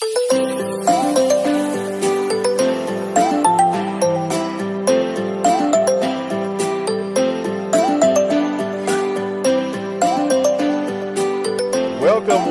Welcome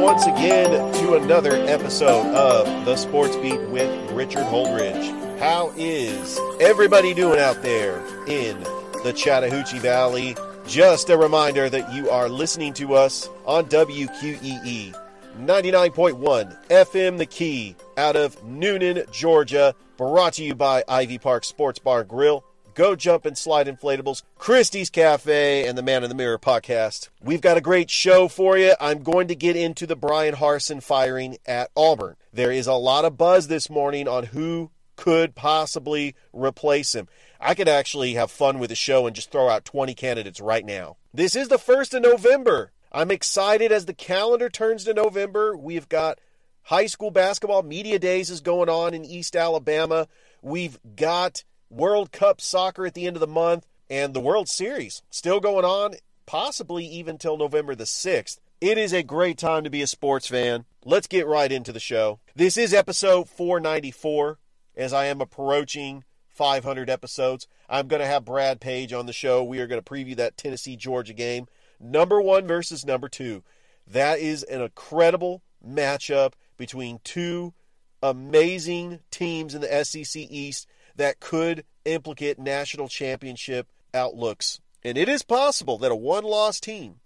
once again to another episode of The Sports Beat with Richard Holdridge. How is everybody doing out there in the Chattahoochee Valley? Just a reminder that you are listening to us on WQEE 99.1 FM The Key out of Newnan, Georgia. Brought to you by Ivy Park Sports Bar Grill. Go Jump and Slide Inflatables, Christie's Cafe, and the Man in the Mirror podcast. We've got a great show for you. I'm going to get into the Bryan Harsin firing at Auburn. There is a lot of buzz this morning on who could possibly replace him. I could actually have fun with the show and just throw out 20 candidates right now. This is the 1st of November. I'm excited as the calendar turns to November. We've got high school basketball media days is going on in East Alabama. We've got World Cup soccer at the end of the month and the World Series still going on, possibly even till November the 6th. It is a great time to be a sports fan. Let's get right into the show. This is episode 494 as I am approaching 500 episodes. I'm going to have Brad Page on the show. We are going to preview that Tennessee Georgia game. Number one versus number two. That is an incredible matchup between two amazing teams in the SEC East that could implicate national championship outlooks. And it is possible that a one loss team,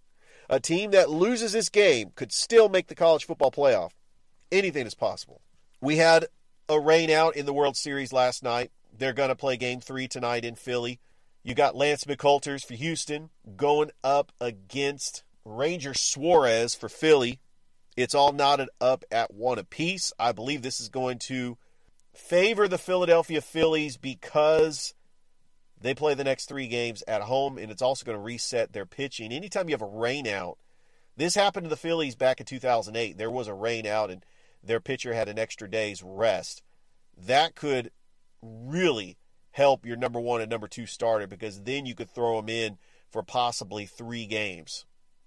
a team that loses this game, could still make the college football playoff. Anything is possible. We had a rain out in the World Series last night. They're going to play game three tonight in Philly. You got Lance McCullers for Houston going up against Ranger Suarez for Philly. It's all knotted up at one apiece. I believe this is going to favor the Philadelphia Phillies because they play the next three games at home, and it's also going to reset their pitching. Anytime you have a rain out, this happened to the Phillies back in 2008. There was a rain out, and their pitcher had an extra day's rest. That could really help your number one and number two starter because then you could throw them in for possibly three games,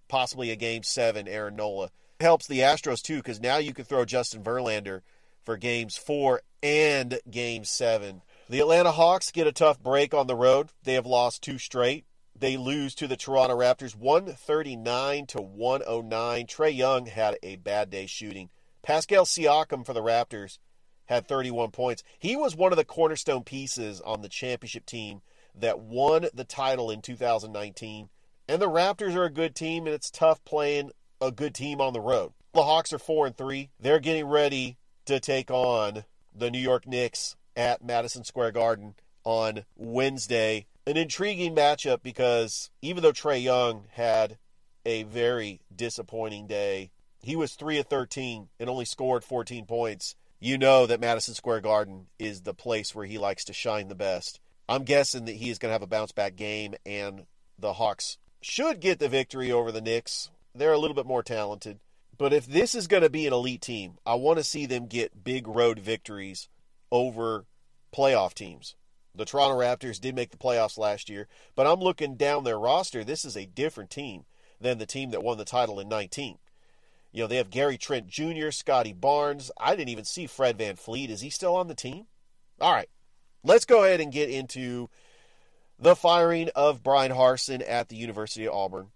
possibly a game seven. Aaron Nola helps the Astros too because now you could throw Justin Verlander for games four and game seven. The Atlanta Hawks get a tough break on the road. They have lost two straight. They lose to the Toronto Raptors 139 to 109. Trae Young had a bad day shooting. Pascal Siakam for the Raptors had 31 points. He was one of the cornerstone pieces on the championship team that won the title in 2019. And the Raptors are a good team, and it's tough playing a good team on the road. The Hawks are 4 and 3. They're getting ready to take on the New York Knicks at Madison Square Garden on Wednesday. An intriguing matchup because even though Trae Young had a very disappointing day, he was 3 of 13 and only scored 14 points. You know that Madison Square Garden is the place where he likes to shine the best. I'm guessing that he is going to have a bounce back game and the Hawks should get the victory over the Knicks. They're a little bit more talented. But if this is going to be an elite team, I want to see them get big road victories over playoff teams. The Toronto Raptors did make the playoffs last year, but I'm looking down their roster. This is a different team than the team that won the title in 19. You know, they have Gary Trent Jr., Scottie Barnes. I didn't even see Fred VanVleet. Is he still on the team? All right. Let's go ahead and get into the firing of Bryan Harsin at the University of Auburn.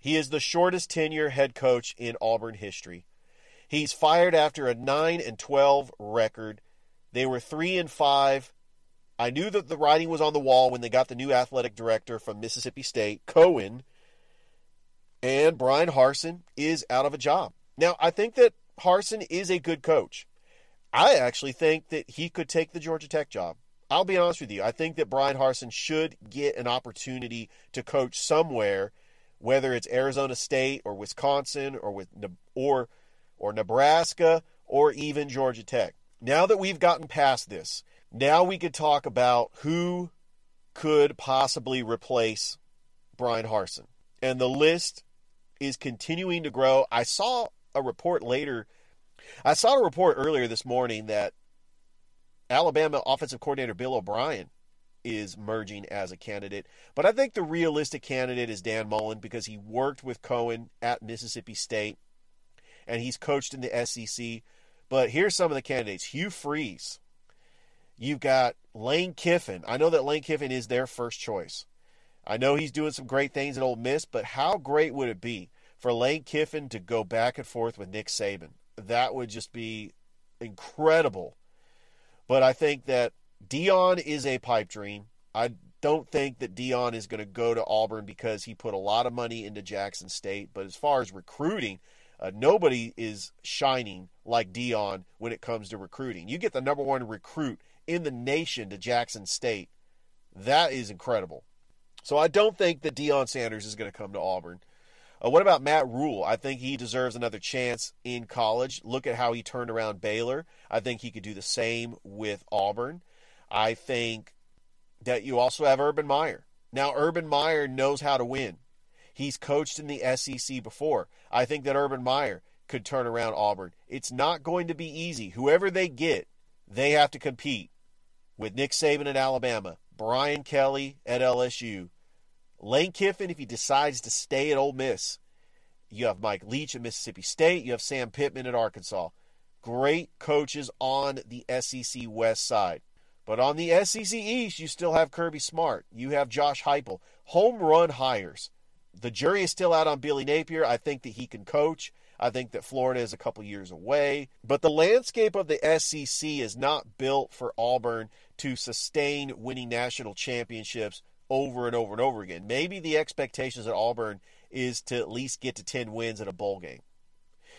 He is the shortest tenure head coach in Auburn history. He's fired after a 9 and 12 record. They were 3 and 5. I knew that the writing was on the wall when they got the new athletic director from Mississippi State, Cohen, and Bryan Harsin is out of a job. Now, I think that Harsin is a good coach. I actually think that he could take the Georgia Tech job. I'll be honest with you. I think that Bryan Harsin should get an opportunity to coach somewhere, whether it's Arizona State or Wisconsin or with or or Nebraska or even Georgia Tech. Now that we've gotten past this, now we could talk about who could possibly replace Bryan Harsin. And the list is continuing to grow. I saw a report later. I saw a report earlier this morning that Alabama offensive coordinator Bill O'Brien is merging as a candidate. But I think the realistic candidate is Dan Mullen because he worked with Cohen at Mississippi State and he's coached in the SEC. But here's some of the candidates Hugh Freeze. You've got Lane Kiffin. I know that Lane Kiffin is their first choice. I know he's doing some great things at Ole Miss, but how great would it be for Lane Kiffin to go back and forth with Nick Saban? That would just be incredible. But I think that Deion is a pipe dream. I don't think that Deion is going to go to Auburn because he put a lot of money into Jackson State. But as far as recruiting, uh, nobody is shining like Deion when it comes to recruiting. You get the number one recruit in the nation to Jackson State. That is incredible. So I don't think that Deion Sanders is going to come to Auburn. Uh, what about Matt Rhule? I think he deserves another chance in college. Look at how he turned around Baylor. I think he could do the same with Auburn. I think that you also have Urban Meyer. Now, Urban Meyer knows how to win. He's coached in the SEC before. I think that Urban Meyer could turn around Auburn. It's not going to be easy. Whoever they get, they have to compete with Nick Saban at Alabama, Brian Kelly at LSU, Lane Kiffin, if he decides to stay at Ole Miss. You have Mike Leach at Mississippi State. You have Sam Pittman at Arkansas. Great coaches on the SEC West side. But on the SEC East, you still have Kirby Smart. You have Josh Heupel. Home run hires. The jury is still out on Billy Napier. I think that he can coach. I think that Florida is a couple years away. But the landscape of the SEC is not built for Auburn to sustain winning national championships over and over and over again. Maybe the expectations at Auburn is to at least get to 10 wins in a bowl game.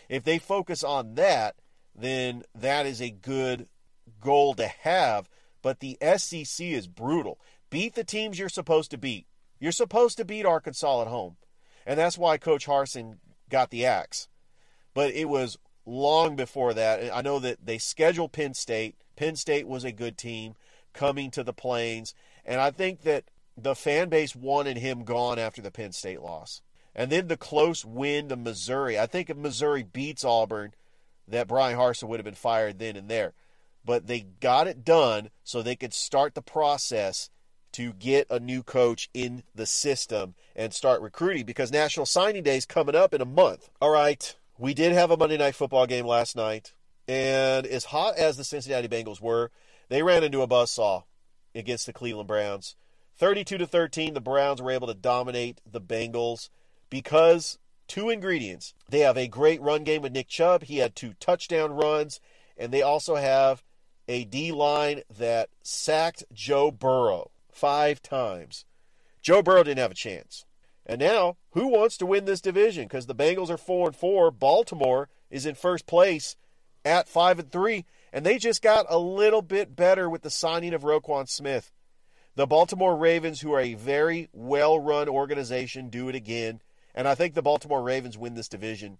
If they focus on that, then that is a good goal to have but the SEC is brutal. Beat the teams you're supposed to beat. You're supposed to beat Arkansas at home. And that's why Coach Harsin got the axe. But it was long before that. I know that they scheduled Penn State. Penn State was a good team coming to the Plains. And I think that the fan base wanted him gone after the Penn State loss. And then the close win to Missouri. I think if Missouri beats Auburn, that Bryan Harsin would have been fired then and there but they got it done so they could start the process to get a new coach in the system and start recruiting because National Signing Day is coming up in a month. All right, we did have a Monday night football game last night, and as hot as the Cincinnati Bengals were, they ran into a buzzsaw against the Cleveland Browns. 32 to 13, the Browns were able to dominate the Bengals because two ingredients. They have a great run game with Nick Chubb. He had two touchdown runs, and they also have a D line that sacked Joe Burrow five times. Joe Burrow didn't have a chance. And now, who wants to win this division? Because the Bengals are four and four. Baltimore is in first place at five and three, and they just got a little bit better with the signing of Roquan Smith. The Baltimore Ravens, who are a very well-run organization, do it again, and I think the Baltimore Ravens win this division,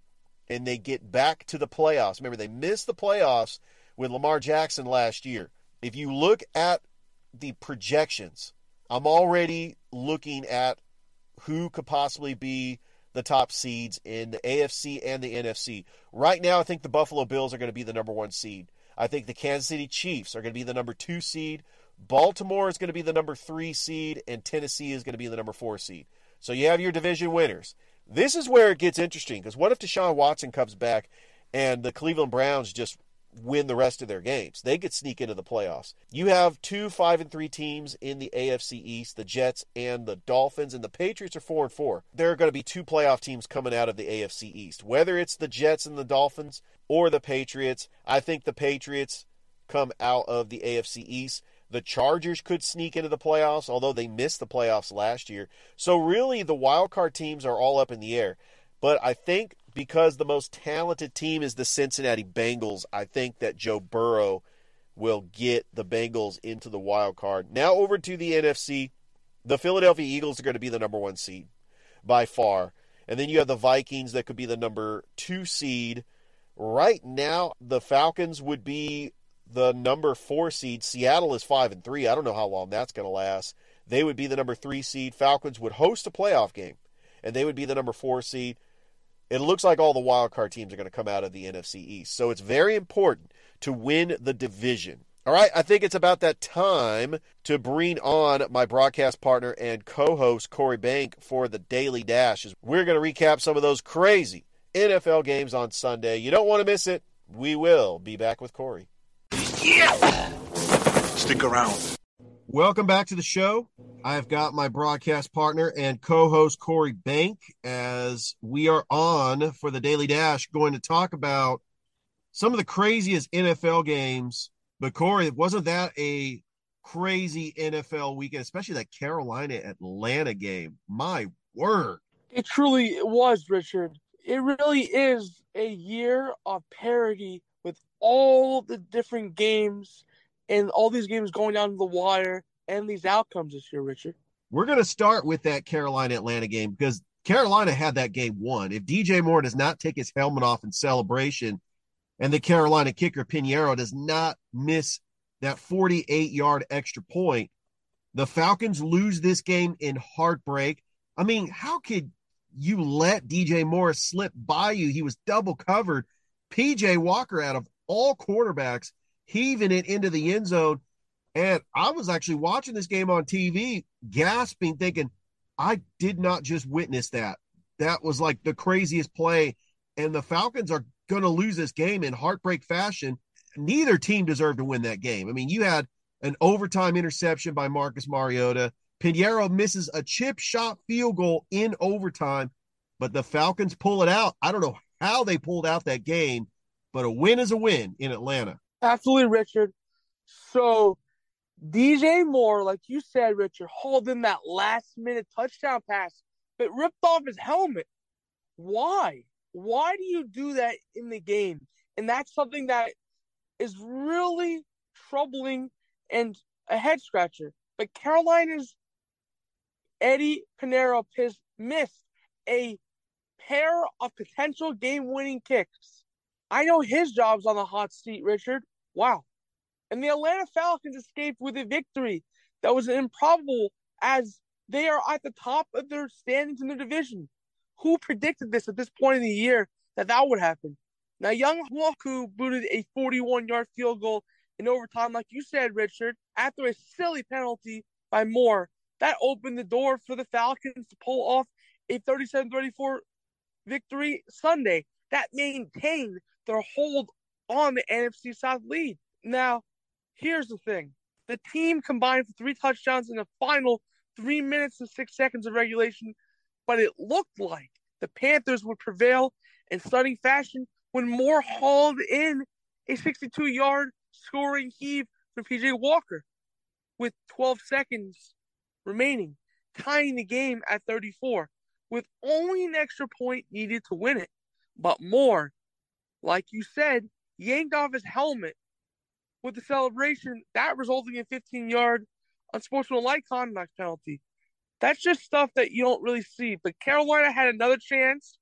and they get back to the playoffs. Remember, they missed the playoffs with Lamar Jackson last year. If you look at the projections, I'm already looking at who could possibly be the top seeds in the AFC and the NFC. Right now, I think the Buffalo Bills are going to be the number one seed. I think the Kansas City Chiefs are going to be the number two seed. Baltimore is going to be the number three seed, and Tennessee is going to be the number four seed. So you have your division winners. This is where it gets interesting because what if Deshaun Watson comes back and the Cleveland Browns just win the rest of their games. They could sneak into the playoffs. You have two five and three teams in the AFC East, the Jets and the Dolphins, and the Patriots are four and four. There are going to be two playoff teams coming out of the AFC East. Whether it's the Jets and the Dolphins or the Patriots, I think the Patriots come out of the AFC East. The Chargers could sneak into the playoffs, although they missed the playoffs last year. So really the wild card teams are all up in the air. But I think because the most talented team is the Cincinnati Bengals, I think that Joe Burrow will get the Bengals into the wild card. Now over to the NFC. The Philadelphia Eagles are going to be the number one seed by far. And then you have the Vikings that could be the number two seed Right now, the Falcons would be the number four seed. Seattle is five and three. I don't know how long that's going to last. They would be the number three seed. Falcons would host a playoff game, and they would be the number four seed. It looks like all the wild card teams are going to come out of the NFC East. So it's very important to win the division. All right, I think it's about that time to bring on my broadcast partner and co host, Corey Bank, for the Daily Dash. We're going to recap some of those crazy NFL games on Sunday. You don't want to miss it. We will be back with Corey. Yeah! Stick around. Welcome back to the show. I've got my broadcast partner and co host, Corey Bank, as we are on for the Daily Dash going to talk about some of the craziest NFL games but Corey, wasn't that a crazy NFL weekend, especially that Carolina Atlanta game? My word. It truly was, Richard. It really is a year of parity with all the different games and all these games going down the wire and these outcomes this year, Richard. We're going to start with that Carolina Atlanta game because Carolina had that game won. If DJ Moore does not take his helmet off in celebration, and the Carolina kicker Piñeiro does not miss that 48 yard extra point. The Falcons lose this game in heartbreak. I mean, how could you let DJ Morris slip by you? He was double covered. PJ Walker, out of all quarterbacks, heaving it into the end zone. And I was actually watching this game on TV, gasping, thinking, I did not just witness that. That was like the craziest play. And the Falcons are going to lose this game in heartbreak fashion. Neither team deserved to win that game. I mean, you had an overtime interception by Marcus Mariota. Piñeiro misses a chip shot field goal in overtime, but the Falcons pull it out. I don't know how they pulled out that game, but a win is a win in Atlanta. Absolutely, Richard. So DJ Moore, like you said, Richard, holding that last minute touchdown pass, but ripped off his helmet. Why? Why do you do that in the game? And that's something that is really troubling and a head scratcher. But Carolina's Eddy Piñeiro missed a pair of potential game winning kicks. I know his job's on the hot seat, Richard. Wow. And the Atlanta Falcons escaped with a victory that was improbable as they are at the top of their standings in the division. Who predicted this at this point in the year that that would happen? Now, Younghoe Koo booted a 41 yard field goal in overtime, like you said, Richard, after a silly penalty by Moore. That opened the door for the Falcons to pull off a 37 34 victory Sunday. That maintained their hold on the NFC South lead. Now, here's the thing the team combined for three touchdowns in the final three minutes and six seconds of regulation but it looked like the Panthers would prevail in stunning fashion when Moore hauled in a 62 yard scoring heave from PJ Walker with 12 seconds remaining, tying the game at 34 with only an extra point needed to win it. But Moore, like you said, yanked off his helmet with the celebration, that resulting in 15 yard unsportsmanlike conduct penalty. That's just stuff that you don't really see. But Carolina had another chance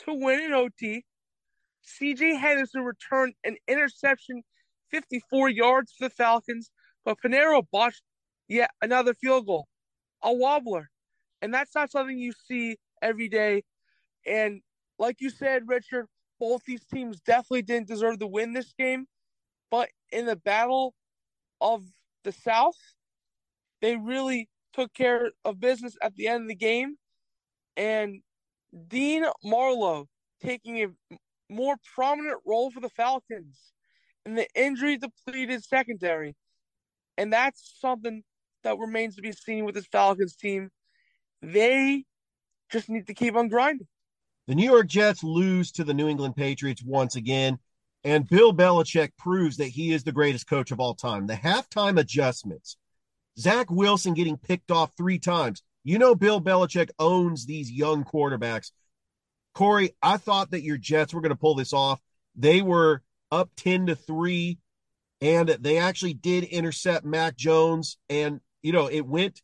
to win in OT. CJ Henderson returned an interception 54 yards for the Falcons, but Piñeiro botched yet another field goal, a wobbler. And that's not something you see every day. And like you said, Richard, both these teams definitely didn't deserve to win this game. But in the battle of the South, they really took care of business at the end of the game. And Dean Marlowe taking a more prominent role for the Falcons in the injury depleted secondary. And that's something that remains to be seen with this Falcons team. They just need to keep on grinding. The New York Jets lose to the New England Patriots once again, and Bill Belichick proves that he is the greatest coach of all time. The halftime adjustments Zach Wilson getting picked off three times. You know, Bill Belichick owns these young quarterbacks. Corey, I thought that your Jets were going to pull this off. They were up 10 to 3, and they actually did intercept Mac Jones. And, you know, it went,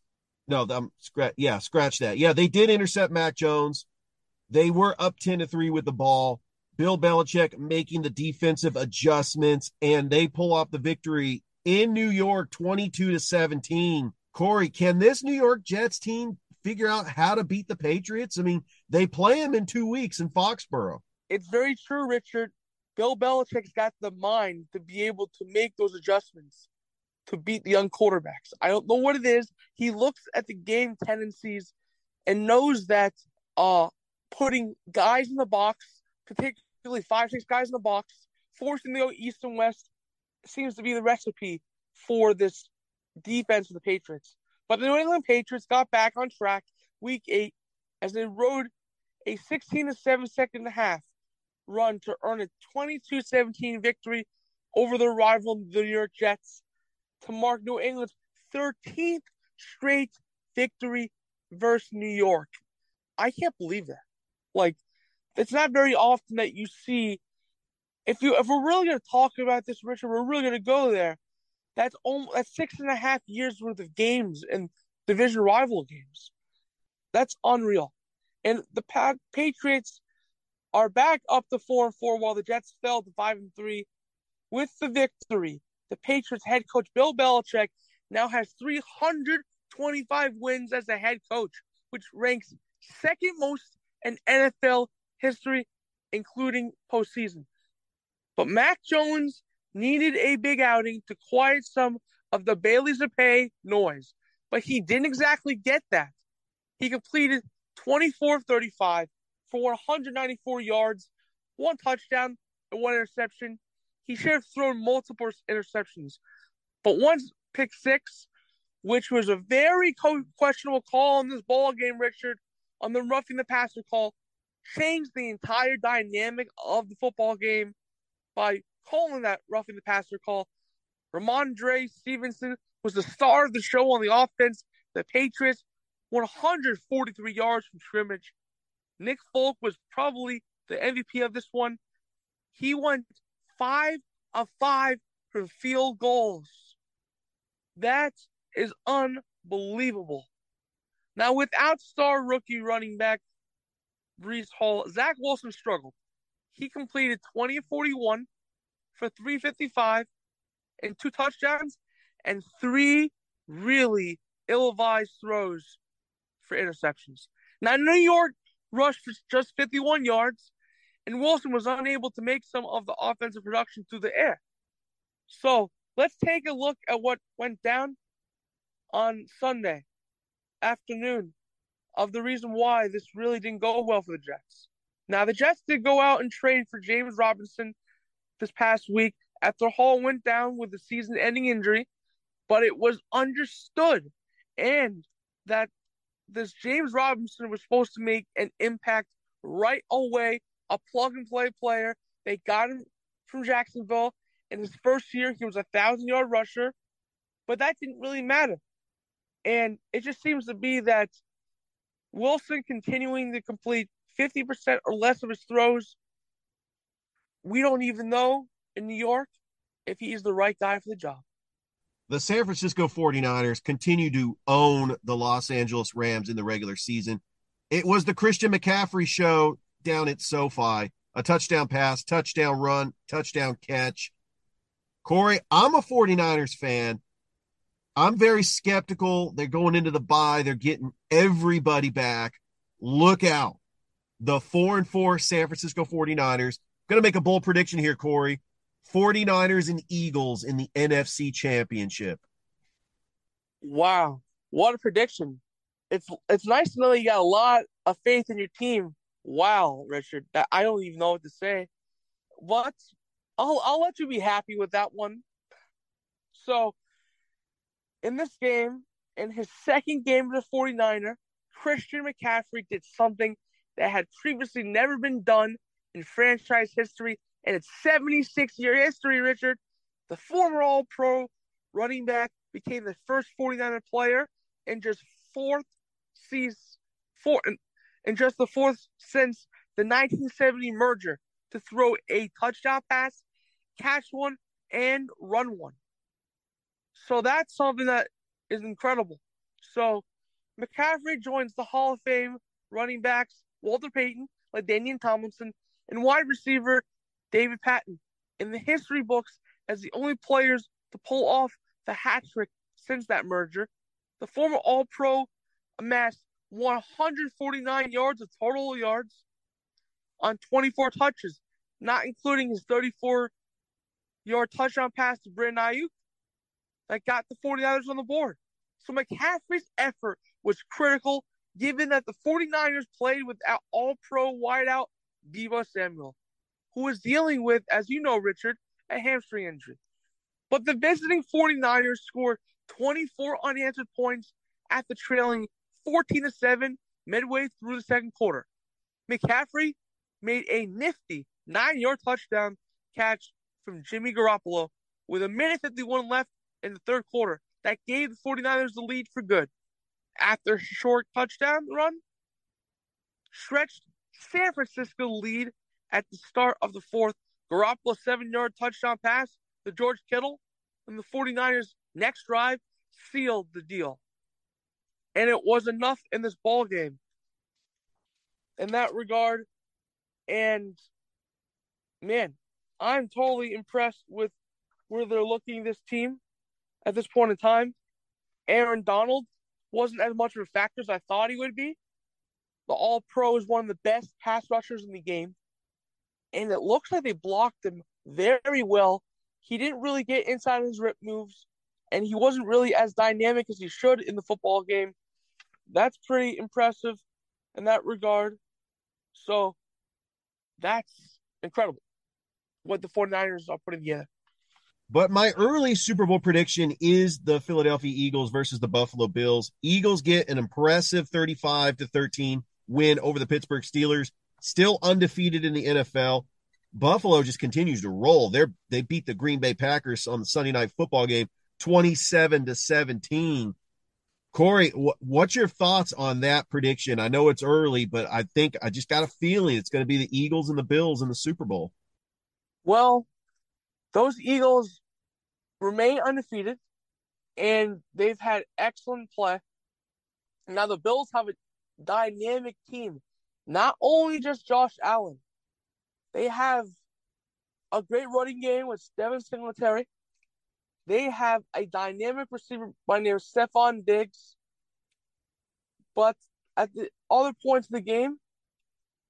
no, I'm scratch, yeah, scratch that. Yeah, they did intercept Mac Jones. They were up 10 to 3 with the ball, Bill Belichick making the defensive adjustments, and they pull off the victory in New York 22 to 17. Corey, can this New York Jets team figure out how to beat the Patriots? I mean, they play them in two weeks in Foxborough. It's very true, Richard. Bill Belichick's got the mind to be able to make those adjustments to beat the young quarterbacks. I don't know what it is. He looks at the game tendencies and knows that uh putting guys in the box, particularly five, six guys in the box, forcing the east and west, seems to be the recipe for this defense of the Patriots. But the New England Patriots got back on track week eight as they rode a 16 to 7 second and a half run to earn a 22 17 victory over their rival, the New York Jets, to mark New England's 13th straight victory versus New York. I can't believe that. Like, it's not very often that you see. If you if we're really gonna talk about this, Richard, we're really gonna go there. That's almost that's six and a half years worth of games and division rival games. That's unreal. And the Patriots are back up to four and four while the Jets fell to five and three. With the victory, the Patriots head coach Bill Belichick now has 325 wins as a head coach, which ranks second most in NFL history, including postseason. But Mac Jones needed a big outing to quiet some of the Bailey's Bailey Zappe noise, but he didn't exactly get that. He completed 24 35 for 194 yards, one touchdown, and one interception. He should have thrown multiple interceptions, but one pick six, which was a very questionable call in this ball game, Richard, on the roughing the passer call, changed the entire dynamic of the football game by calling that roughing the passer call. Rhamondre Stevenson was the star of the show on the offense. The Patriots 143 yards from scrimmage. Nick Folk was probably the MVP of this one. He went five of five from field goals. That is unbelievable. Now, without star rookie running back Breece Hall, Zach Wilson struggled. He completed 20 of 41 for 355 and two touchdowns and three really ill advised throws for interceptions. Now, New York rushed for just 51 yards, and Wilson was unable to make some of the offensive production through the air. So let's take a look at what went down on Sunday afternoon of the reason why this really didn't go well for the Jets. Now, the Jets did go out and trade for James Robinson this past week after Hall went down with a season ending injury, but it was understood and that this James Robinson was supposed to make an impact right away, a plug and play player. They got him from Jacksonville. In his first year, he was a thousand yard rusher, but that didn't really matter. And it just seems to be that Wilson continuing to complete 50% or less of his throws. We don't even know in New York if he's the right guy for the job the San Francisco 49ers continue to own the Los Angeles Rams in the regular season. It was the Christian McCaffrey show down at SoFi. A touchdown pass, touchdown run, touchdown catch. Corey, I'm a 49ers fan. I'm very skeptical. They're going into the bye. They're getting everybody back. Look out. The four and four San Francisco 49ers. Going to make a bold prediction here, Corey. 49ers and Eagles in the NFC Championship. Wow, what a prediction. It's it's nice to know you got a lot of faith in your team. Wow, Richard. I don't even know what to say. What? I'll I'll let you be happy with that one. So, in this game, in his second game as a 49er, Christian McCaffrey did something that had previously never been done in franchise history in its 76 year history, Richard, the former All Pro running back became the first 49er player in just fourth season, four, in, in just the fourth since the 1970 merger to throw a touchdown pass, catch one, and run one. So that's something that is incredible. So McCaffrey joins the Hall of Fame running backs Walter Payton, LaDainian Tomlinson, and wide receiver David Patten in the history books as the only players to pull off the hat trick since that merger. The former All Pro amassed 149 yards of total yards on 24 touches, not including his 34 yard touchdown pass to Brandon Aiyuk that got the 49ers on the board. So McCaffrey's effort was critical given that the 49ers played without all pro wideout Deebo Samuel, who was dealing with, as you know, Richard, a hamstring injury. But the visiting 49ers scored 24 unanswered points at the trailing 14 to 7 midway through the second quarter. McCaffrey made a nifty nine yard touchdown catch from Jimmy Garoppolo with a minute 51 left in the third quarter that gave the 49ers the lead for good. After a short touchdown run, stretched San Francisco lead at the start of the fourth. Garoppolo seven yard touchdown pass to George Kittle, and the 49ers' next drive sealed the deal. And it was enough in this ball game in that regard. And man, I'm totally impressed with where they're looking this team at this point in time. Aaron Donald wasn't as much of a factor as I thought he would be. The All Pro is one of the best pass rushers in the game. And it looks like they blocked him very well. He didn't really get inside his rip moves, and he wasn't really as dynamic as he should in the football game. That's pretty impressive in that regard. So that's incredible what the 49ers are putting together. But my early Super Bowl prediction is the Philadelphia Eagles versus the Buffalo Bills. Eagles get an impressive 35 to 13 win over the Pittsburgh Steelers, still undefeated in the NFL. Buffalo just continues to roll. They're they beat the Green Bay Packers on the Sunday night football game 27 to 17. Corey, wh- what's your thoughts on that prediction? I know it's early, but I think I just got a feeling it's going to be the Eagles and the Bills in the Super Bowl. Well, those Eagles remain undefeated and they've had excellent play. Now the Bills have a dynamic team, not only just Josh Allen. They have a great running game with Devin Singletary. They have a dynamic receiver by name Stefon Diggs. But at the other points of the game,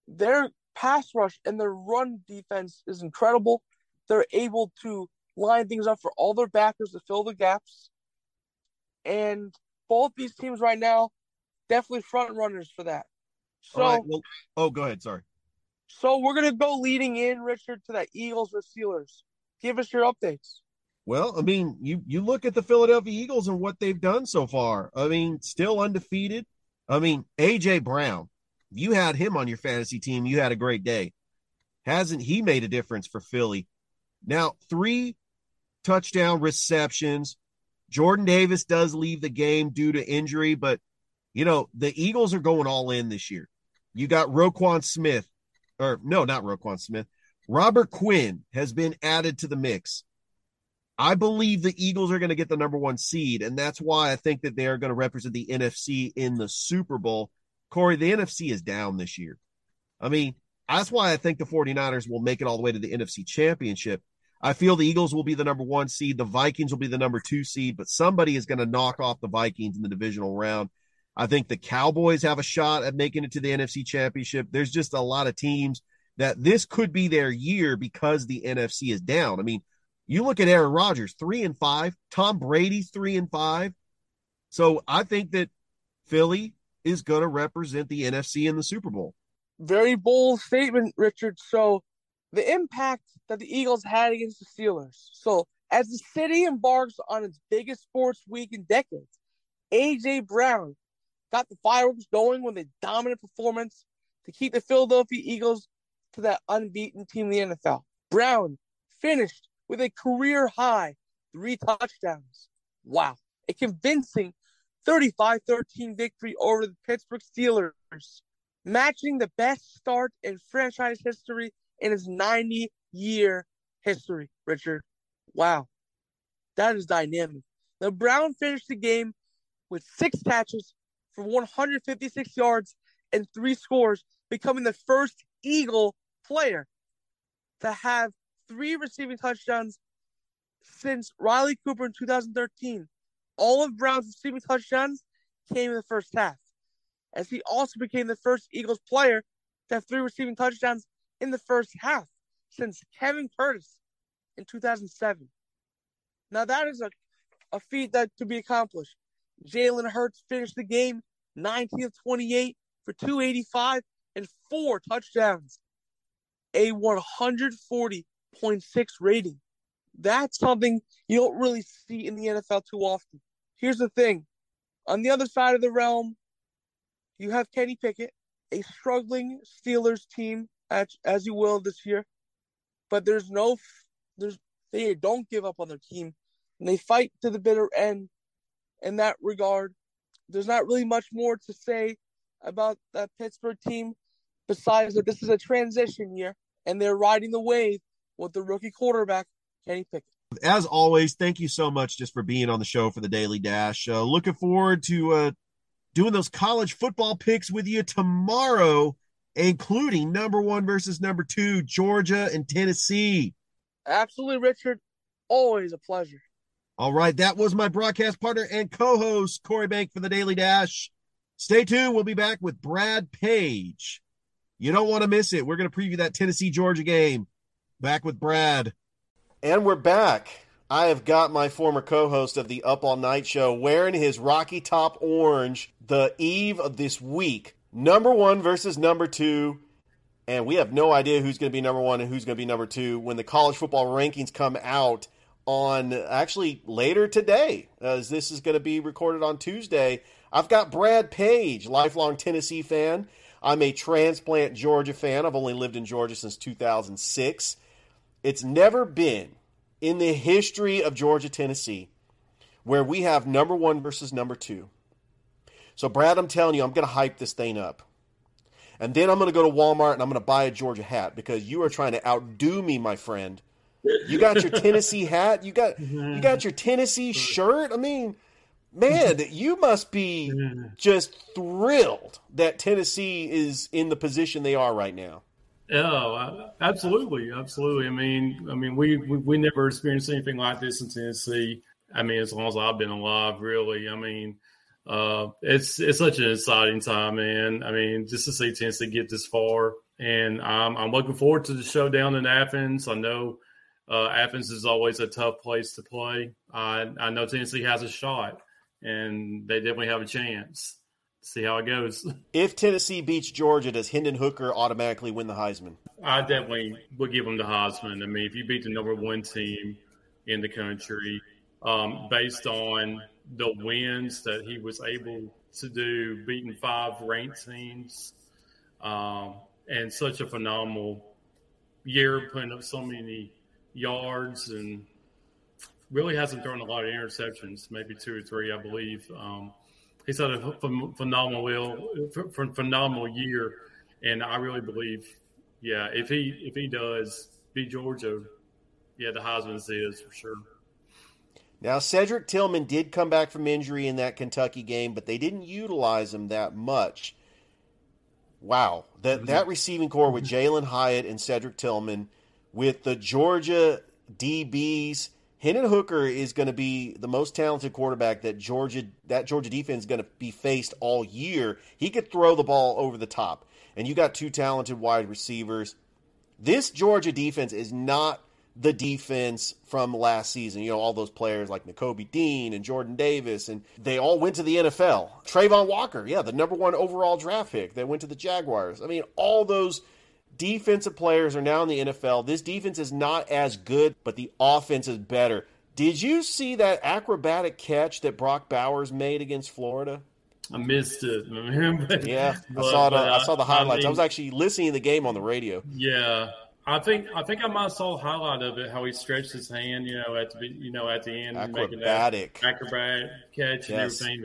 their pass rush and their run defense is incredible. They're able to line things up for all their backers to fill the gaps. And both these teams right now, definitely front runners for that. So, right, well, oh, go ahead. Sorry. So we're gonna go leading in, Richard, to that Eagles or Steelers. Give us your updates. Well, I mean, you you look at the Philadelphia Eagles and what they've done so far. I mean, still undefeated. I mean, AJ Brown. You had him on your fantasy team, you had a great day. Hasn't he made a difference for Philly? Now, three touchdown receptions. Jordan Davis does leave the game due to injury, but you know, the Eagles are going all in this year. You got Roquan Smith, or no, not Roquan Smith. Robert Quinn has been added to the mix. I believe the Eagles are going to get the number one seed, and that's why I think that they are going to represent the NFC in the Super Bowl. Corey, the NFC is down this year. I mean, that's why I think the 49ers will make it all the way to the NFC Championship. I feel the Eagles will be the number one seed. The Vikings will be the number two seed, but somebody is going to knock off the Vikings in the divisional round. I think the Cowboys have a shot at making it to the NFC Championship. There's just a lot of teams that this could be their year because the NFC is down. I mean, you look at Aaron Rodgers, three and five, Tom Brady's three and five. So I think that Philly is going to represent the NFC in the Super Bowl. Very bold statement, Richard. So the impact that the Eagles had against the Steelers. So as the city embarks on its biggest sports week in decades, AJ Brown got the fireworks going with a dominant performance to keep the Philadelphia Eagles to that unbeaten team in the NFL. Brown finished with a career high three touchdowns. Wow. A convincing 35 13 victory over the Pittsburgh Steelers, matching the best start in franchise history in his 90 year history, Richard. Wow. That is dynamic. The Brown finished the game with six catches for 156 yards and three scores, becoming the first Eagle player to have three receiving touchdowns since Riley Cooper in 2013. All of Brown's receiving touchdowns came in the first half, as he also became the first Eagles player to have three receiving touchdowns in the first half since Kevin Curtis in 2007. Now that is a, a feat that to be accomplished. Jalen Hurts finished the game 19 of 28 for 285 and four touchdowns, a 140.6 rating. That's something you don't really see in the NFL too often. Here's the thing on the other side of the realm, you have Kenny Pickett, a struggling Steelers team, as, as you will this year, but there's no, there's they don't give up on their team, and they fight to the bitter end. In that regard, there's not really much more to say about that Pittsburgh team besides that this is a transition year and they're riding the wave with the rookie quarterback Kenny Pickett. As always, thank you so much just for being on the show for the Daily Dash. Uh, looking forward to uh, doing those college football picks with you tomorrow, including number one versus number two, Georgia and Tennessee. Absolutely, Richard. Always a pleasure. All right, that was my broadcast partner and co-host Corey Bank for the Daily Dash. Stay tuned. We'll be back with Brad Page. You don't want to miss it. We're going to preview that Tennessee Georgia game. Back with Brad. And we're back. I have got my former co host of the Up All Night show wearing his Rocky Top Orange the eve of this week. Number one versus number two. And we have no idea who's going to be number one and who's going to be number two when the college football rankings come out on actually later today, as this is going to be recorded on Tuesday. I've got Brad Page, lifelong Tennessee fan. I'm a transplant Georgia fan. I've only lived in Georgia since 2006. It's never been in the history of Georgia, Tennessee, where we have number one versus number two. So, Brad, I'm telling you, I'm going to hype this thing up. And then I'm going to go to Walmart and I'm going to buy a Georgia hat because you are trying to outdo me, my friend. You got your Tennessee hat. You got you got your Tennessee shirt. I mean, man, you must be just thrilled that Tennessee is in the position they are right now. Yeah, absolutely, absolutely. I mean, I mean, we, we we never experienced anything like this in Tennessee. I mean, as long as I've been alive, really. I mean, uh, it's it's such an exciting time, man. I mean, just to see Tennessee get this far, and I'm I'm looking forward to the showdown in Athens. I know uh, Athens is always a tough place to play. I I know Tennessee has a shot, and they definitely have a chance see how it goes. If Tennessee beats Georgia, does Hendon Hooker automatically win the Heisman? I definitely would give him the Heisman. I mean, if you beat the number one team in the country, um, based on the wins that he was able to do, beating five ranked teams, um, and such a phenomenal year, putting up so many yards and really hasn't thrown a lot of interceptions, maybe two or three, I believe. Um, he's had a phenomenal, phenomenal year, and I really believe, yeah, if he if he does beat Georgia, yeah, the Heisman's is for sure. Now Cedric Tillman did come back from injury in that Kentucky game, but they didn't utilize him that much. Wow, that mm-hmm. that receiving corps with mm-hmm. Jalin Hyatt and Cedric Tillman, with the Georgia DBs Hendon Hooker is going to be the most talented quarterback that Georgia that Georgia defense is going to be faced all year. He could throw the ball over the top, and you got two talented wide receivers. This Georgia defense is not the defense from last season. You know, all those players like Nakobe Dean and Jordan Davis, and they all went to the NFL. Travon Walker, yeah, the number one overall draft pick that went to the Jaguars. I mean, all those defensive players are now in the NFL. This defense is not as good, but the offense is better. Did you see that acrobatic catch that Brock Bowers made against Florida? I missed it. yeah, I saw the I saw the highlights. I, mean, I was actually listening to the game on the radio. Yeah, I think I think I might have saw a highlight of it. How he stretched his hand, you know, at the you know at the end, acrobatic, acrobatic catch yes. and everything.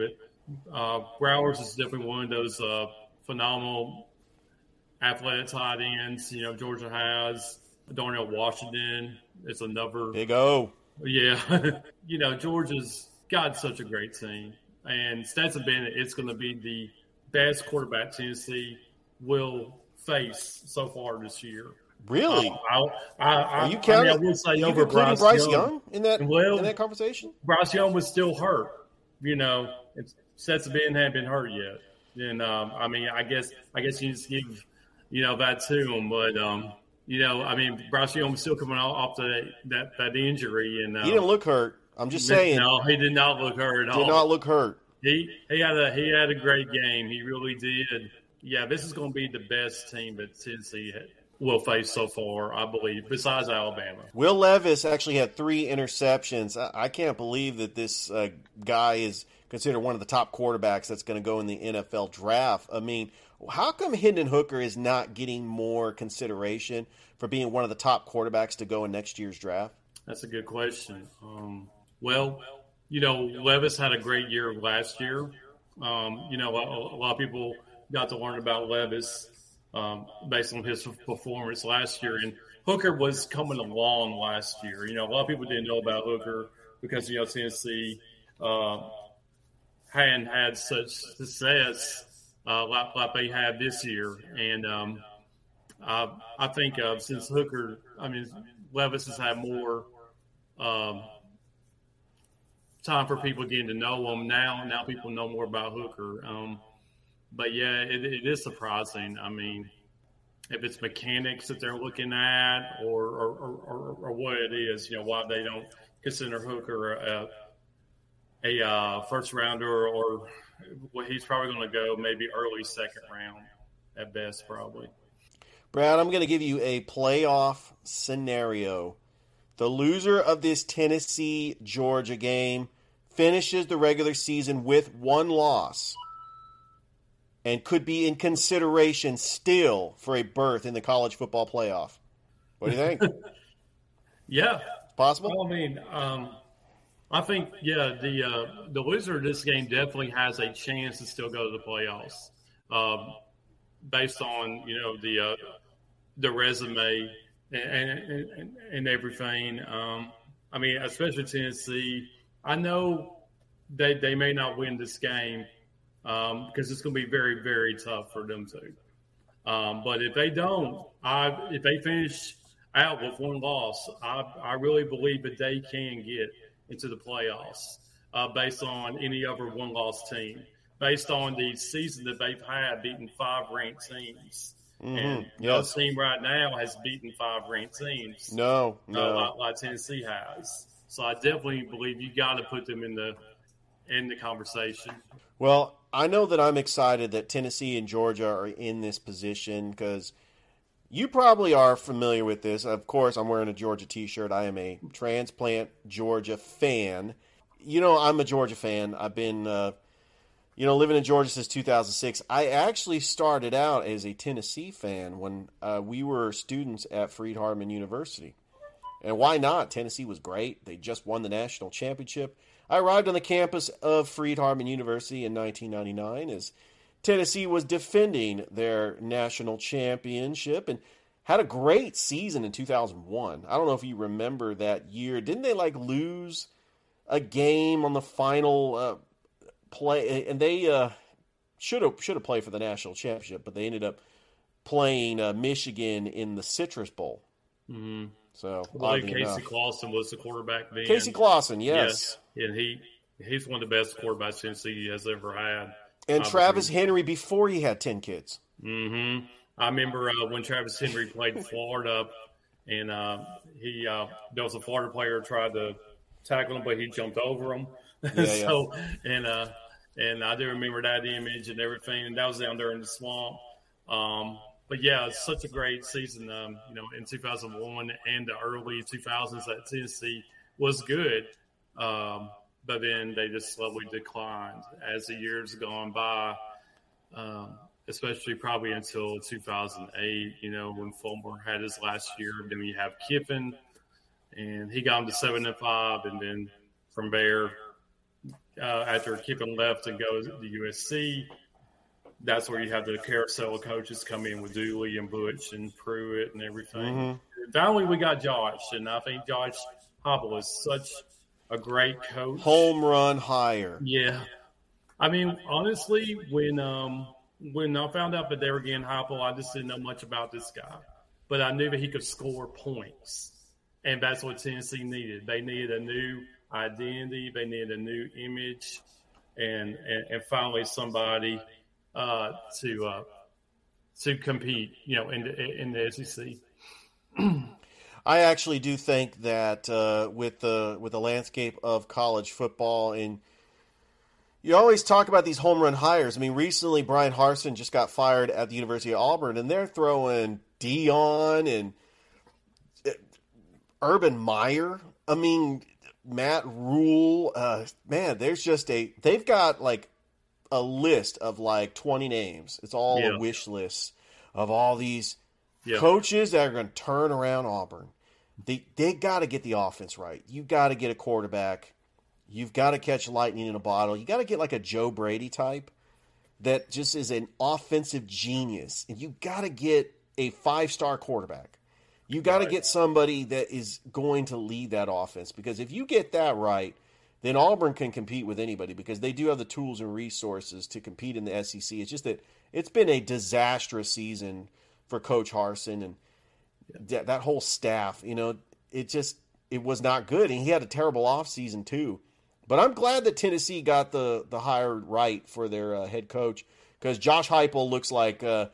But uh, Bowers is definitely one of those uh, phenomenal athletic tight ends. You know, Georgia has Darnell Washington. It's another big O. Yeah, you know, Georgia's got such a great team, and Stetson Bennett. It's going to be the best quarterback Tennessee will face so far this year. Really? I, I, I, Are you counting? I, mean, I would say over Bryce, Bryce Young. Young in that Well, in that conversation? Bryce Young was still hurt. You know, Stetson Bennett hadn't been hurt yet. And um, I mean, I guess I guess you just give you know that to him, but um, you know, I mean, Bryce Young was still coming off, off that, that that injury, and uh, He didn't look hurt. I'm just saying. No, he did not look hurt at all. Did not look hurt. He he had a he had a great game. He really did. Yeah, this is going to be the best team that Tennessee will face so far, I believe, besides Alabama. Will Levis actually had three interceptions. I, I can't believe that this uh, guy is considered one of the top quarterbacks that's going to go in the NFL draft. I mean, how come Hendon Hooker is not getting more consideration for being one of the top quarterbacks to go in next year's draft? That's a good question. Um, well, you know, Levis had a great year last year. Um, you know, a, a, lot of people got to learn about Levis um, based on his performance last year. And Hooker was coming along last year. You know, a lot of people didn't know about Hooker because, you know, Tennessee uh, hadn't had such success uh, like, like they have this year. And um, I, I think uh, since Hooker, I mean, Levis has had more um, time for people getting to know him now. Now people know more about Hooker. Um, but yeah, it, it is surprising. I mean, if it's mechanics that they're looking at, or or, or, or what it is, you know, why they don't consider Hooker a, a uh, first rounder, or well, he's probably going to go maybe early second round at best, probably. Brad, I'm going to give you a playoff scenario. The loser of this Tennessee Georgia game finishes the regular season with one loss and could be in consideration still for a berth in the college football playoff. What do you think? yeah, possible. Well, I mean, um, I think yeah, the uh, the loser of this game definitely has a chance to still go to the playoffs, um, based on you know the uh, the resume and and, and, everything. Um, I mean, especially Tennessee. I know they they may not win this game um, because it's going to be very very tough for them to. Um, but if they don't, I if they finish out with one loss, I I really believe that they can get into the playoffs uh, based on any other one loss team, based on the season that they've had beating five ranked teams. Mm-hmm. And yes. no team right now has beaten five ranked teams. No, no. Uh, like, like Tennessee has. So I definitely believe you got to put them in the in the conversation. Well, I know that I'm excited that Tennessee and Georgia are in this position because you probably are familiar with this. Of course, I'm wearing a Georgia T-shirt. I am a transplant Georgia fan. You know, I'm a Georgia fan. I've been, uh, you know, living in Georgia since 2006. I actually started out as a Tennessee fan when uh, we were students at Freed Hardeman University. And why not? Tennessee was great. They just won the national championship. I arrived on the campus of Freed Hardeman University in 1999 as Tennessee was defending their national championship and had a great season in 2001. I don't know if you remember that year. Didn't they like lose a game on the final uh, play? And they uh, should have should have played for the national championship, but they ended up playing uh, Michigan in the Citrus Bowl. Mm-hmm. So Casey Clausen was the quarterback then. Casey Clausen, yes, yeah. and he he's one of the best quarterbacks Tennessee has ever had. And Travis Henry before he had ten kids. Mm-hmm. I remember uh, when Travis Henry played Florida, and uh, he uh, there was a Florida player tried to tackle him, but he jumped over him. Yeah, so and uh, and I do remember that image and everything, and that was down there in the swamp. Um, but yeah, it's such a great season. Um, you know, in 2001 and the early 2000s, that Tennessee was good. Um, but then they just slowly declined as the years gone by, um, especially probably until 2008, you know, when Fulmer had his last year. Then you have Kiffin, and he got him to 7 and 5. And then from there, uh, after Kiffin left and goes to USC, that's where you have the carousel of coaches come in with Dooley and Butch and Pruitt and everything. Mm-hmm. Finally, we got Josh, and I think Josh Heupel is such a great coach. Home run hire. Yeah, I mean, honestly, when um when I found out that they were getting Heupel, I just didn't know much about this guy. but I knew that he could score points, and that's what Tennessee needed. They needed a new identity, they needed a new image, and and, and finally somebody uh, to uh, to compete, you know, in the, in the SEC. I actually do think that uh, with the with the landscape of college football and you always talk about these home run hires. I mean, recently Bryan Harsin just got fired at the University of Auburn, and they're throwing Deion and uh, Urban Meyer. I mean, Matt Rhule. Uh, man, there's just a they've got like a list of like 20 names. It's all Yeah. a wish list of all these Yeah. coaches that are going to turn around Auburn. They they got to get the offense right. You got to get a quarterback. You've got to catch lightning in a bottle. You got to get like a Joe Brady type that just is an offensive genius. And you got to get a five-star quarterback. You got to get somebody that is going to lead that offense because if you get that right, then Auburn can compete with anybody because they do have the tools and resources to compete in the SEC. It's just that it's been a disastrous season for Coach Harsin and that, that whole staff. You know, it just it was not good, and he had a terrible offseason too. But I'm glad that Tennessee got the the hire right for their uh, head coach because Josh Heupel looks like. Uh,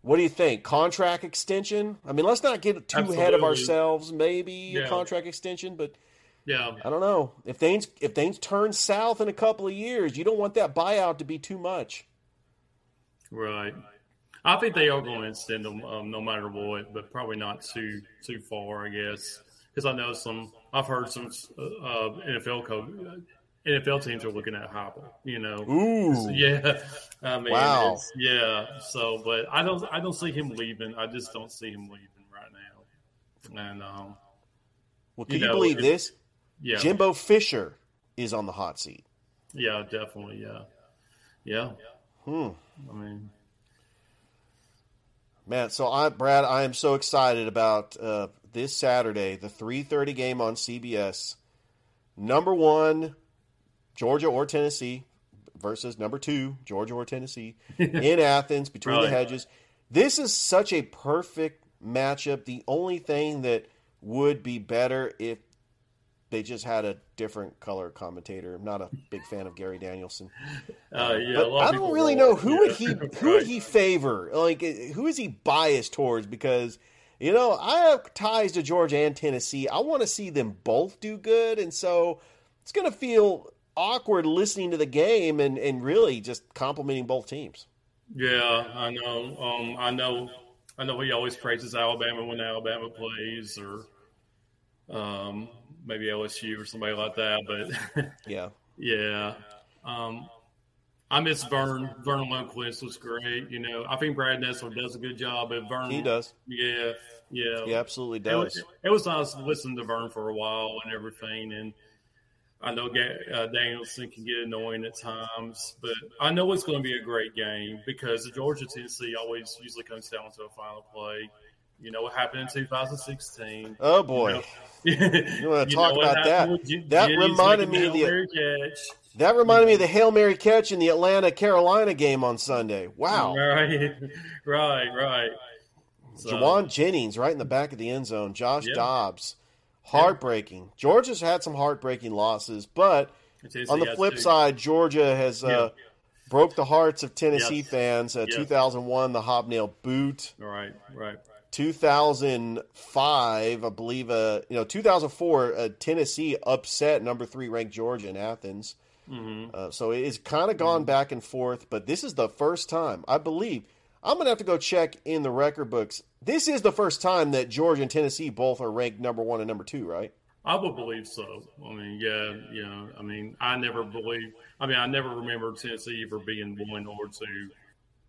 what do you think? Contract extension? I mean, let's not get too ahead of ourselves. Maybe Yeah. a contract extension, but Yeah, I don't know. If things if things turn south in a couple of years, you don't want that buyout to be too much. right. I think they are going to extend them um, no matter what, but probably not too too far, I guess. Because I know some, I've heard some uh, uh, NFL co- NFL teams are looking at Heupel. You know, Ooh. yeah. I mean, Wow. it's- yeah. So, but I don't, I don't see him leaving. I just don't see him leaving right now. And um, Well, can you, know, believe it- this? Yeah, Jimbo Fisher is on the hot seat. yeah, definitely, yeah, yeah. Hmm. I mean, Man, so I, Brad, I am so excited about uh, this Saturday, the three thirty game on CBS. Number one, Georgia or Tennessee versus number two, Georgia or Tennessee in Athens between the hedges. This is such a perfect matchup. The only thing that would be better if they just had a different color commentator. I'm not a big fan of Gary Danielson. uh, yeah. But a lot I don't really know who would he Yeah, who would he favor. Like who is he biased towards? Because you know I have ties to Georgia and Tennessee. I want to see them both do good, and so it's going to feel awkward listening to the game and and really just complimenting both teams. Yeah, I know. Um, I know. I know he always praises Alabama when Alabama plays, or um, maybe LSU or somebody like that. But Yeah, yeah, um, I miss Verne. Verne Lundquist was great. You know, I think Brad Nessler does a good job. But Verne, he does. Yeah, yeah, He absolutely It was, does. it was nice listening to Verne for a while and everything. And I know uh, Danielson can get annoying at times, but I know it's going to be a great game because the Georgia Tennessee always usually comes down to a final play. You know what happened in 2016. Oh boy, You, know, you want to talk about that? That reminded me of the the Hail Mary catch. that reminded me of the hail mary catch in the Atlanta Carolina game on Sunday. Wow, Right, right, right. So, Jauan Jennings right in the back of the end zone. Josh. Dobbs. Heartbreaking. Georgia's had some heartbreaking losses, but on the flip two. side, Georgia has uh, broke the hearts of Tennessee fans. Uh, Yes. 2001, the hobnail boot. Right, right. 2005, I believe, uh, you know, 2004, uh, Tennessee upset number three ranked Georgia in Athens. Mm-hmm. Uh, so it's kind of gone back and forth, but this is the first time, I believe. I'm going to have to go check in the record books. This is the first time that Georgia and Tennessee both are ranked number one and number two, right? I would believe so. I mean, yeah, you know, I mean, I never believe. I mean, I never remember Tennessee ever being one or two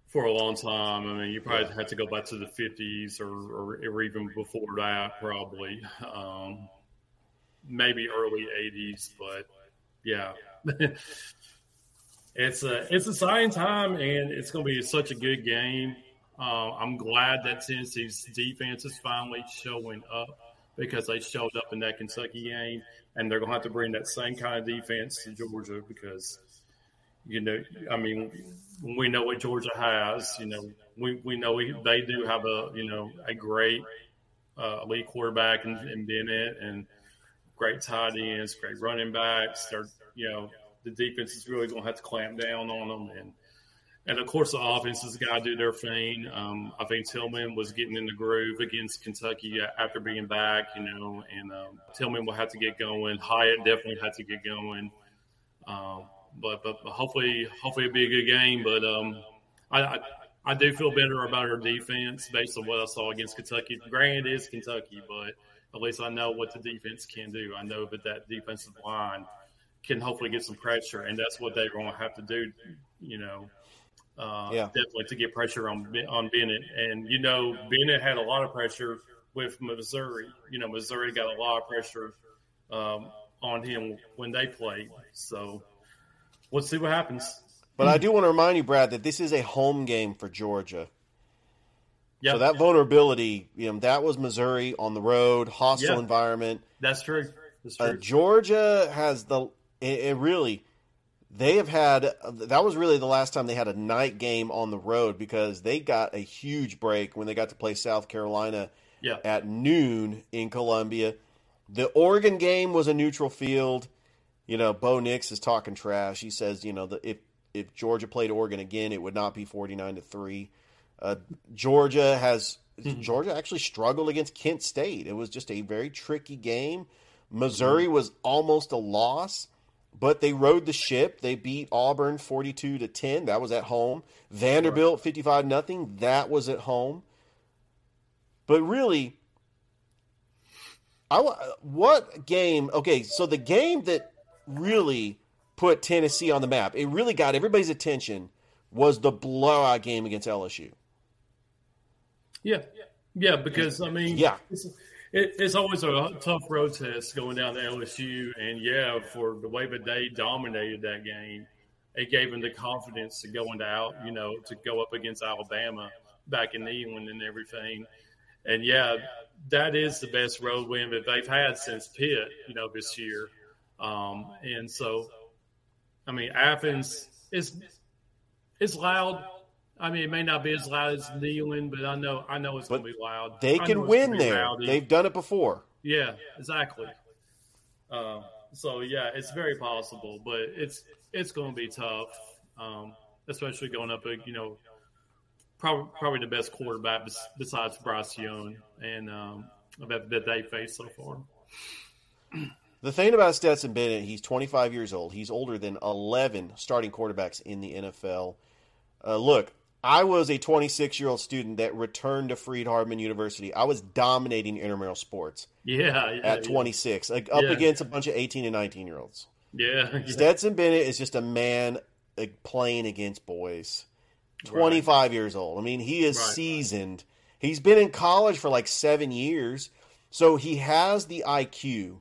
for a long time. I mean, you probably had to go back to the fifties or, or, or even before that, probably, um, maybe early eighties. But yeah, it's a it's a exciting time, and it's going to be such a good game. Uh, I'm glad that Tennessee's defense is finally showing up because they showed up in that Kentucky game, and they're going to have to bring that same kind of defense to Georgia because, you know, I mean, we know what Georgia has. You know, we we know we, they do have a you know a great uh, elite quarterback and, in Bennett and great tight ends, great running backs. They're you know the defense is really going to have to clamp down on them and. And of course, the offense has got to do their thing. Um, I think Tillman was getting in the groove against Kentucky after being back, you know, and um, Tillman will have to get going. Hyatt definitely had to get going. Um, but, but hopefully hopefully it'll be a good game. But um, I, I, I do feel better about our defense based on what I saw against Kentucky. Granted, it is Kentucky, but at least I know what the defense can do. I know that that defensive line can hopefully get some pressure, and that's what they're going to have to do. You know, uh, Yeah. definitely to get pressure on on Bennett. And you know, Bennett had a lot of pressure with Missouri. You know, Missouri got a lot of pressure um, on him when they played. So let's see what happens. But I do want to remind you, Brad, that this is a home game for Georgia. Yeah, So that vulnerability, you know, that was Missouri on the road, hostile Yeah. environment. that's true. That's Uh, true. Georgia has the it, it really they have had that was really the last time they had a night game on the road because they got a huge break when they got to play South Carolina at noon in Columbia. The Oregon game was a neutral field. You know, Bo Nix is talking trash. He says, you know, that if if Georgia played Oregon again, it would not be forty nine to three. Uh, Georgia has Georgia actually struggled against Kent State. It was just a very tricky game. Missouri was almost a loss, but they rode the ship. They beat Auburn forty two to ten. That was at home. Vanderbilt fifty five nothing. That was at home. But really, I what game? Okay, so the game that really put Tennessee on the map, it really got everybody's attention, was the blowout game against LSU. yeah, yeah. Because I mean, Yeah. it's, it, it's always a tough road test going down to LSU, and yeah, for the way that they dominated that game, it gave them the confidence to go into out, you know, to go up against Alabama back in Neyland and everything. And yeah, that is the best road win that they've had since Pitt, you know, this year. Um, and so, I mean, Athens is it's loud. I mean, it may not be as loud as Neyland, but I know I know it's going to be loud. They can win there. rowdy. They've done it before. Yeah, exactly. Um, so yeah, it's very possible, but it's it's going to be tough, um, especially going up a you know probably probably the best quarterback besides Bryce Young and um, that that they faced so far. The thing about Stetson Bennett, he's 25 years old. He's older than 11 starting quarterbacks in the NFL. Uh, look, I was a 26 year old student that returned to Freed Hardeman University. I was dominating intramural sports Yeah, yeah at 26, like, up Yeah. against a bunch of 18 and 19 year olds. Yeah, yeah. Stetson Bennett is just a man like, playing against boys. 25 years old. I mean, he is Right. seasoned. He's been in college for like seven years. So he has the IQ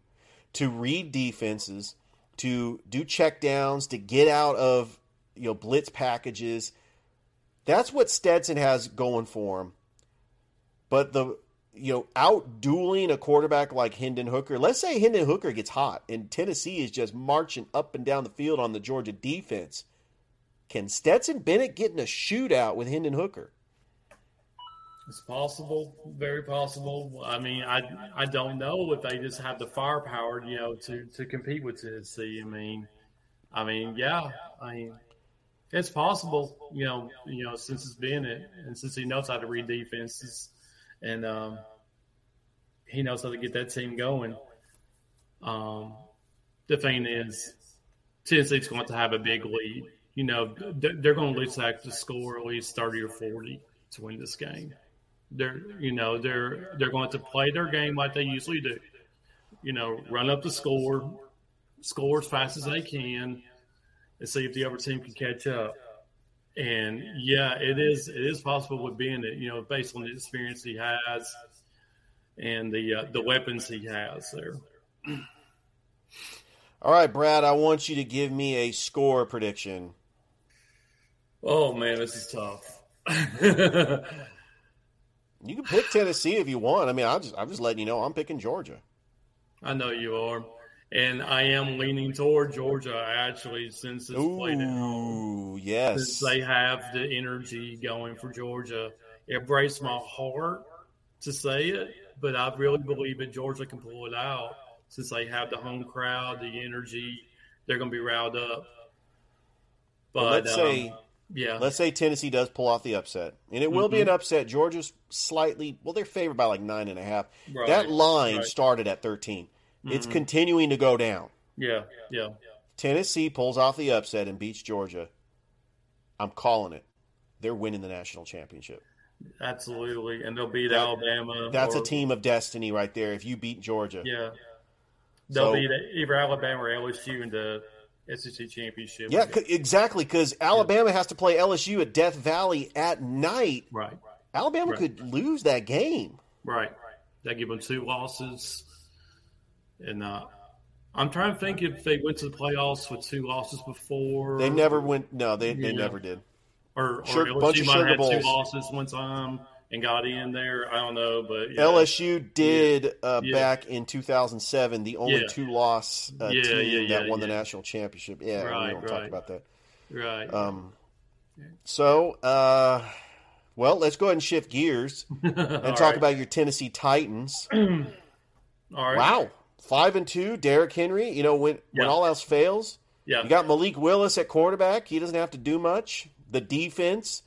to read defenses, to do checkdowns, to get out of you know blitz packages. That's what Stetson has going for him. But the you know out dueling a quarterback like Hendon Hooker. Let's say Hendon Hooker gets hot and Tennessee is just marching up and down the field on the Georgia defense. Can Stetson Bennett get in a shootout with Hendon Hooker? It's possible, very possible. I mean, I I don't know if they just have the firepower, you know, to to compete with Tennessee. I mean, I mean, yeah, I mean, it's possible, you know, you know, since it's been it, and since he knows how to read defenses, and um, he knows how to get that team going. Um, the thing is, Tennessee's going to have a big lead. You know, they're, going to at least have to score at least thirty or forty to win this game. They're, you know, they're they're going to play their game like they usually do. You know, run up the score, score as fast as they can, and see if the other team can catch up. And yeah, it is it is possible with Bennett, you know, based on the experience he has and the uh, the weapons he has there. All right, Brad, I want you to give me a score prediction. Oh man, this is tough. You can pick Tennessee if you want. I mean, I just I'm just letting you know I'm picking Georgia. I know you are. and I am leaning toward Georgia actually since it's played at home. Yes. Since they have the energy going for Georgia, it breaks my heart to say it, but I really believe that Georgia can pull it out since they have the home crowd, the energy. They're going to be riled up. But Well, let's um, say yeah, let's say Tennessee does pull off the upset, and it will be Mhm. an upset. Georgia's slightly well, they're favored by like nine and a half. Right, that line right. started at 13 It's Mhm. continuing to go down. yeah, yeah. Tennessee pulls off the upset and beats Georgia. I'm calling it. They're winning the national championship. Absolutely, and they'll beat That- Alabama. That's or- a team of destiny right there. If you beat Georgia, Yeah, they'll So- beat either Alabama or LSU in the SEC championship. yeah, c- exactly. Because Alabama has to play LSU at Death Valley at night. right, Alabama Right. could lose that game. right. That give them two losses, and uh, I'm trying to think if they went to the playoffs with two losses before. They never went. No, they, they Yeah. never did. or, or Sugar- LSU bunch of might sugar have had two losses one time and got in there. I don't know, but yeah. LSU did uh, Yeah. back in 2007, the only Yeah. two loss uh, Yeah, team yeah, that yeah, won the national championship. Yeah, we don't talk about that. right. Um, so, uh, well, let's go ahead and shift gears and talk right. about your Tennessee Titans. All right. Wow, five and two, Derrick Henry. You know when when all else fails, Yeah. you got Malik Willis at quarterback. He doesn't have to do much. The defense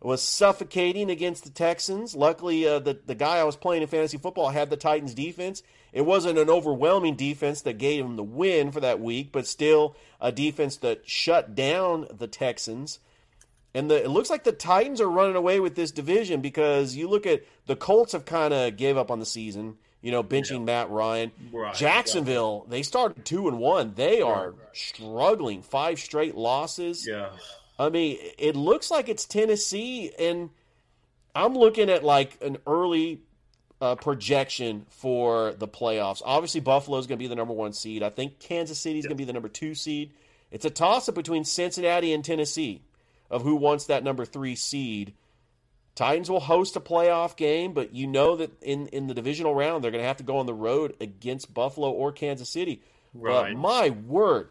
was suffocating against the Texans. Luckily, uh, the the guy I was playing in fantasy football had the Titans defense. It wasn't an overwhelming defense that gave him the win for that week, but still a defense that shut down the Texans. And the, it looks like the Titans are running away with this division because you look at the Colts have kind of gave up on the season, you know, benching Matt Ryan. Right, Jacksonville, they started two and one. They are struggling, five straight losses. Yeah. I mean, it looks like it's Tennessee, and I'm looking at like an early uh, projection for the playoffs. Obviously, Buffalo's going to be the number one seed. I think Kansas City City's going to be the number two seed. It's a toss up between Cincinnati and Tennessee of who wants that number three seed. Titans will host a playoff game, but you know that in, in the divisional round, they're going to have to go on the road against Buffalo or Kansas City. Right. But my word,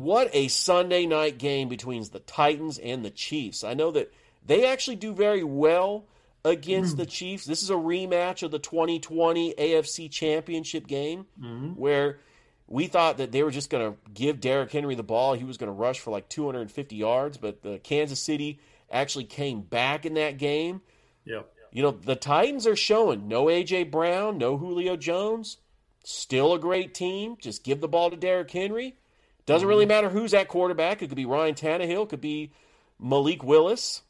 what a Sunday night game between the Titans and the Chiefs. I know that they actually do very well against mm-hmm. the Chiefs. This is a rematch of the 2020 AFC Championship game mm-hmm. where we thought that they were just going to give Derrick Henry the ball. He was going to rush for like 250 yards, but the Kansas City actually came back in that game. Yep. You know, the Titans are showing no A.J. Brown, no Julio Jones. Still a great team. Just give the ball to Derrick Henry. Doesn't really matter who's at quarterback. It could be Ryan Tannehill, It could be Malik Willis.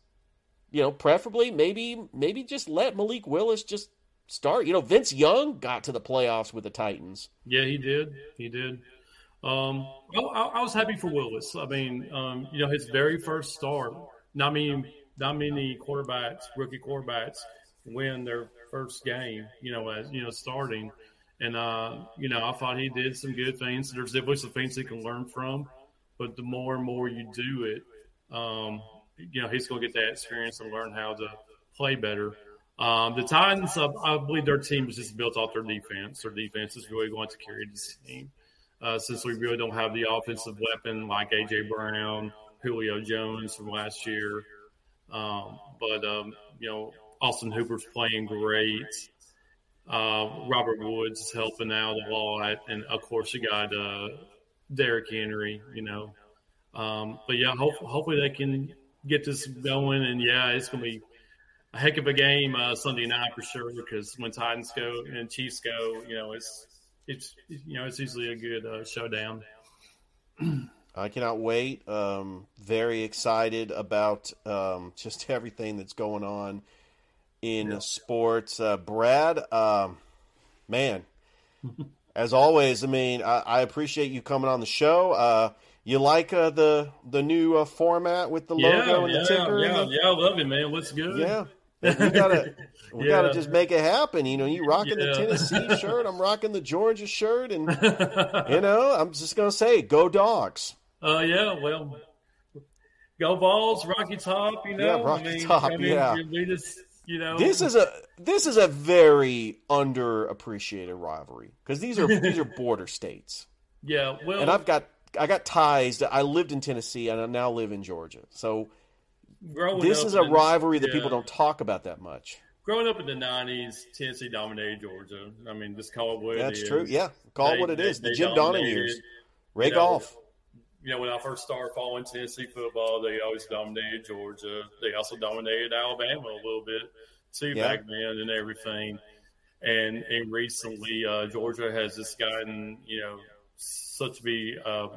You know, preferably maybe maybe just let Malik Willis just start. You know, Vince Young got to the playoffs with the Titans. Yeah, he did. He did. Um, I, I I was happy for Willis. I mean, um, you know, his very first start. Not many, not many quarterbacks, rookie quarterbacks, win their first game. You know, as you know, starting, and uh, you know, I thought he did some good things. There's definitely some things he can learn from, but the more and more you do it, um, you know, he's going to get that experience and learn how to play better. Um, the Titans, I, I believe their team is just built off their defense. Their defense is really going to carry this team. Uh, since we really don't have the offensive weapon like A.J. Brown, Julio Jones from last year. Um, but, um, you know, Austin Hooper's playing great. Uh, Robert Woods is helping out a lot. And, of course, you got uh, Derrick Henry, you know. Um, but, yeah, hope, hopefully they can get this going. And, yeah, it's going to be a heck of a game uh, Sunday night for sure because when Titans go and Chiefs go, you know, it's it's you know it's usually a good uh, showdown. I cannot wait. Um, very excited about um, just everything that's going on in sports. Uh, Brad, um, man, as always, I mean, I, I appreciate you coming on the show. Uh, you like uh, the the new uh, format with the yeah, logo and yeah, the ticker? yeah, the- yeah, I love it, man. What's good. Yeah. We gotta, we Yeah. gotta just make it happen. You know, you rocking the Tennessee shirt, I'm rocking the Georgia shirt, and you know, I'm just gonna say, go dogs. Uh, yeah, well, go balls, Rocky Top. You know, Yeah, Rocky I mean, Top, I mean, yeah. we just you know This is a this is a very underappreciated rivalry because these are these are border states. Yeah, well, and I've got I got ties. I lived in Tennessee and I now live in Georgia. So this is a in, rivalry that yeah. people don't talk about that much. Growing up in the '90s, Tennessee dominated Georgia. I mean, just call it what That's it is. true. Yeah, call They- it what it they- is. The Jim Donnan years. Ray You know, Goff. You know, when I first started following Tennessee football, they always dominated Georgia. They also dominated Alabama a little bit too Yeah. back then and everything. And and recently, uh, Georgia has just gotten you know such to be uh,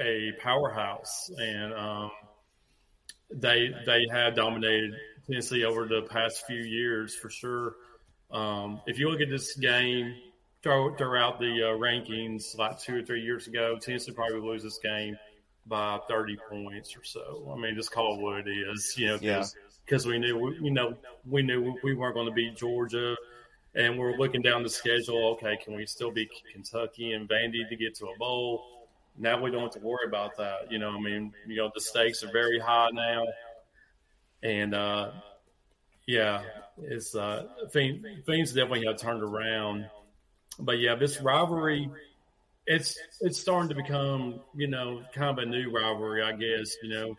a powerhouse, and um, they they have dominated Tennessee over the past few years for sure. Um, if you look at this game throughout the uh, rankings, like two or three years ago, Tennessee probably lose this game by thirty points or so. I mean, just call it what it is, you know, Yeah. because we knew we- you know we knew we weren't going to beat Georgia. And we're looking down the schedule. Okay, can we still beat Kentucky and Vandy to get to a bowl? Now we don't have to worry about that. You know, I mean, you know, the stakes are very high now, and uh, yeah, it's uh, things, things definitely have turned around. But yeah, this rivalry, it's it's starting to become you know kind of a new rivalry, I guess. You know,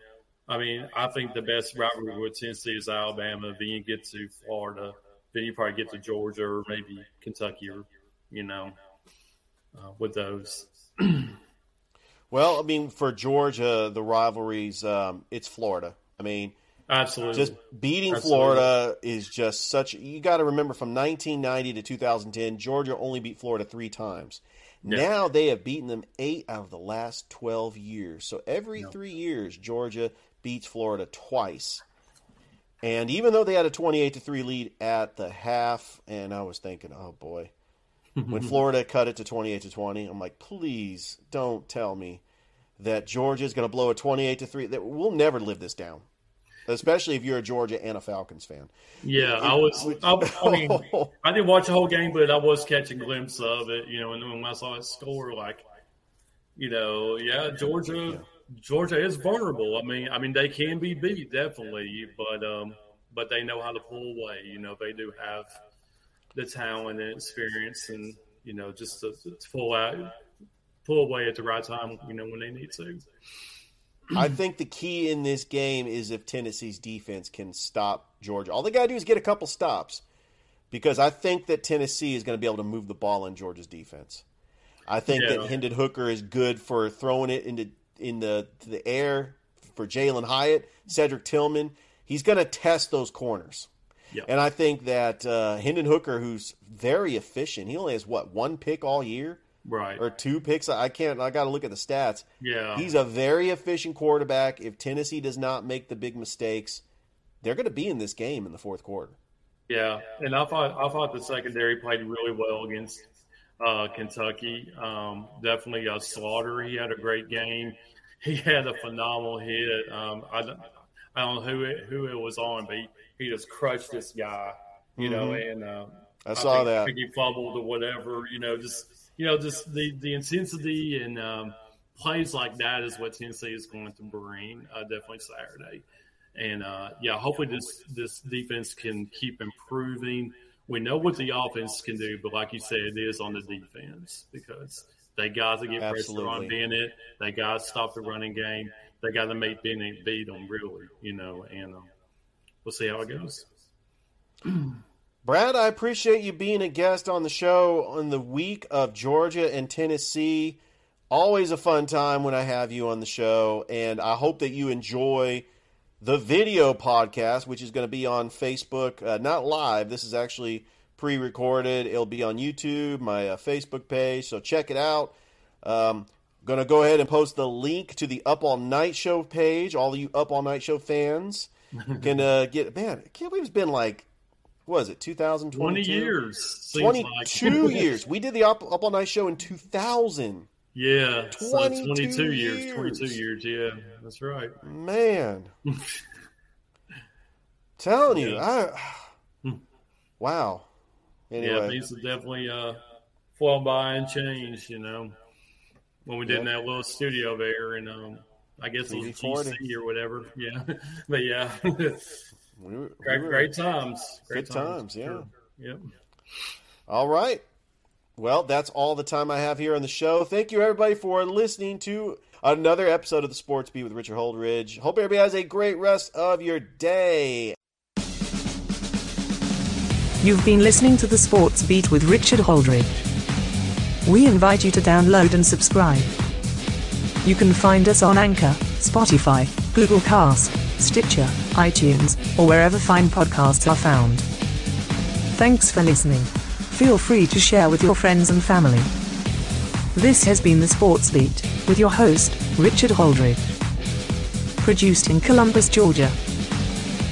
I mean, I think the best rivalry with Tennessee is Alabama. Then you get to Florida, then you probably get to Georgia or maybe Kentucky or you know, uh, with those. Well, I mean, for Georgia, the rivalries, um, it's Florida. I mean, Absolutely. just beating Absolutely. Florida is just such. You got to remember from 1990 to 2010, Georgia only beat Florida three times. Yeah. Now they have beaten them eight out of the last 12 years. So every three years, Georgia beats Florida twice. And even though they had a 28 to 3 lead at the half, and I was thinking, oh boy. when Florida cut it to 28 to 20, I'm like, please don't tell me that Georgia is going to blow a 28 to 3. That We'll never live this down. Especially if you're a Georgia and a Falcons fan. Yeah, I was. I, I mean, I didn't watch the whole game, but I was catching a glimpse of it. You know, and when I saw it score, like, you know, yeah, Georgia, Georgia is vulnerable. I mean, I mean, they can be beat definitely, but um, but they know how to pull away. You know, they do have the talent and experience, and you know, just to, to pull out, pull away at the right time. You know, when they need to. I think the key in this game is if Tennessee's defense can stop Georgia. All they got to do is get a couple stops because I think that Tennessee is going to be able to move the ball in Georgia's defense. I think Yeah. that Hendon Hooker is good for throwing it into in the to the air for Jalin Hyatt, Cedric Tillman. He's going to test those corners. Yeah. And I think that uh, Hendon Hooker, who's very efficient, he only has what one pick all year, Right. or two picks. I can't. I got to look at the stats. Yeah. He's a very efficient quarterback. If Tennessee does not make the big mistakes, they're going to be in this game in the fourth quarter. Yeah, and I thought I thought the secondary played really well against uh, Kentucky. Um, definitely a slaughter. He had a great game. He had a phenomenal hit. Um, I, don't- I don't know who it, who it was on, but he, he just crushed this guy. You know, Mhm. and uh, I saw think, that. He fumbled or whatever. You know, just you know, just the the intensity and um, plays like that is what Tennessee is going to bring. Uh, definitely Saturday. And uh, yeah, hopefully this this defense can keep improving. We know what the offense can do, but like you said, it is on the defense because they got to get pressure on Absolutely. Bennett. They got to stop the running game. They got to make Bennett beat them, really. You know, and um, we'll see how it goes. Brad, I appreciate you being a guest on the show on the week of Georgia and Tennessee. Always a fun time when I have you on the show, and I hope that you enjoy the video podcast, which is going to be on Facebook, uh, not live. This is actually pre-recorded. It'll be on YouTube, my uh, Facebook page, so check it out. Um, going to go ahead and post the link to the Up All Night Show page. All you Up All Night Show fans can uh, get. Man, I can't believe it's been like, what is it, 2022? 20 years. seems like. 22 years. We did the Up, Up All Night Show in 2000. Yeah, so 22 22 years. years. 22 years, yeah, that's right. Man. Telling you, I, wow. Yeah, these have definitely uh, flown by and changed, you know, when we did in that little studio there, and um, I guess it was TV40. GC or whatever. Yeah, but yeah, we were, great, we were- great times. Great Good times, yeah. Sure. Yep. All right. Well, that's all the time I have here on the show. Thank you, everybody, for listening to another episode of the Sports Beat with Richard Holdridge. Hope everybody has a great rest of your day. You've been listening to the Sports Beat with Richard Holdridge. We invite you to download and subscribe. You can find us on Anchor, Spotify, Google Cast, Stitcher, iTunes, or wherever fine podcasts are found. Thanks for listening. Feel free to share with your friends and family. This has been the Sports Beat with your host, Richard Holdridge. Produced in Columbus, Georgia.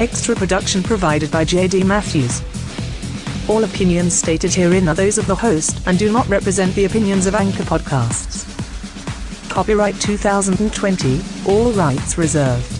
Extra production provided by J.D. Matthews. All opinions stated herein are those of the host and do not represent the opinions of Anchor Podcasts. Copyright 2020, all rights reserved.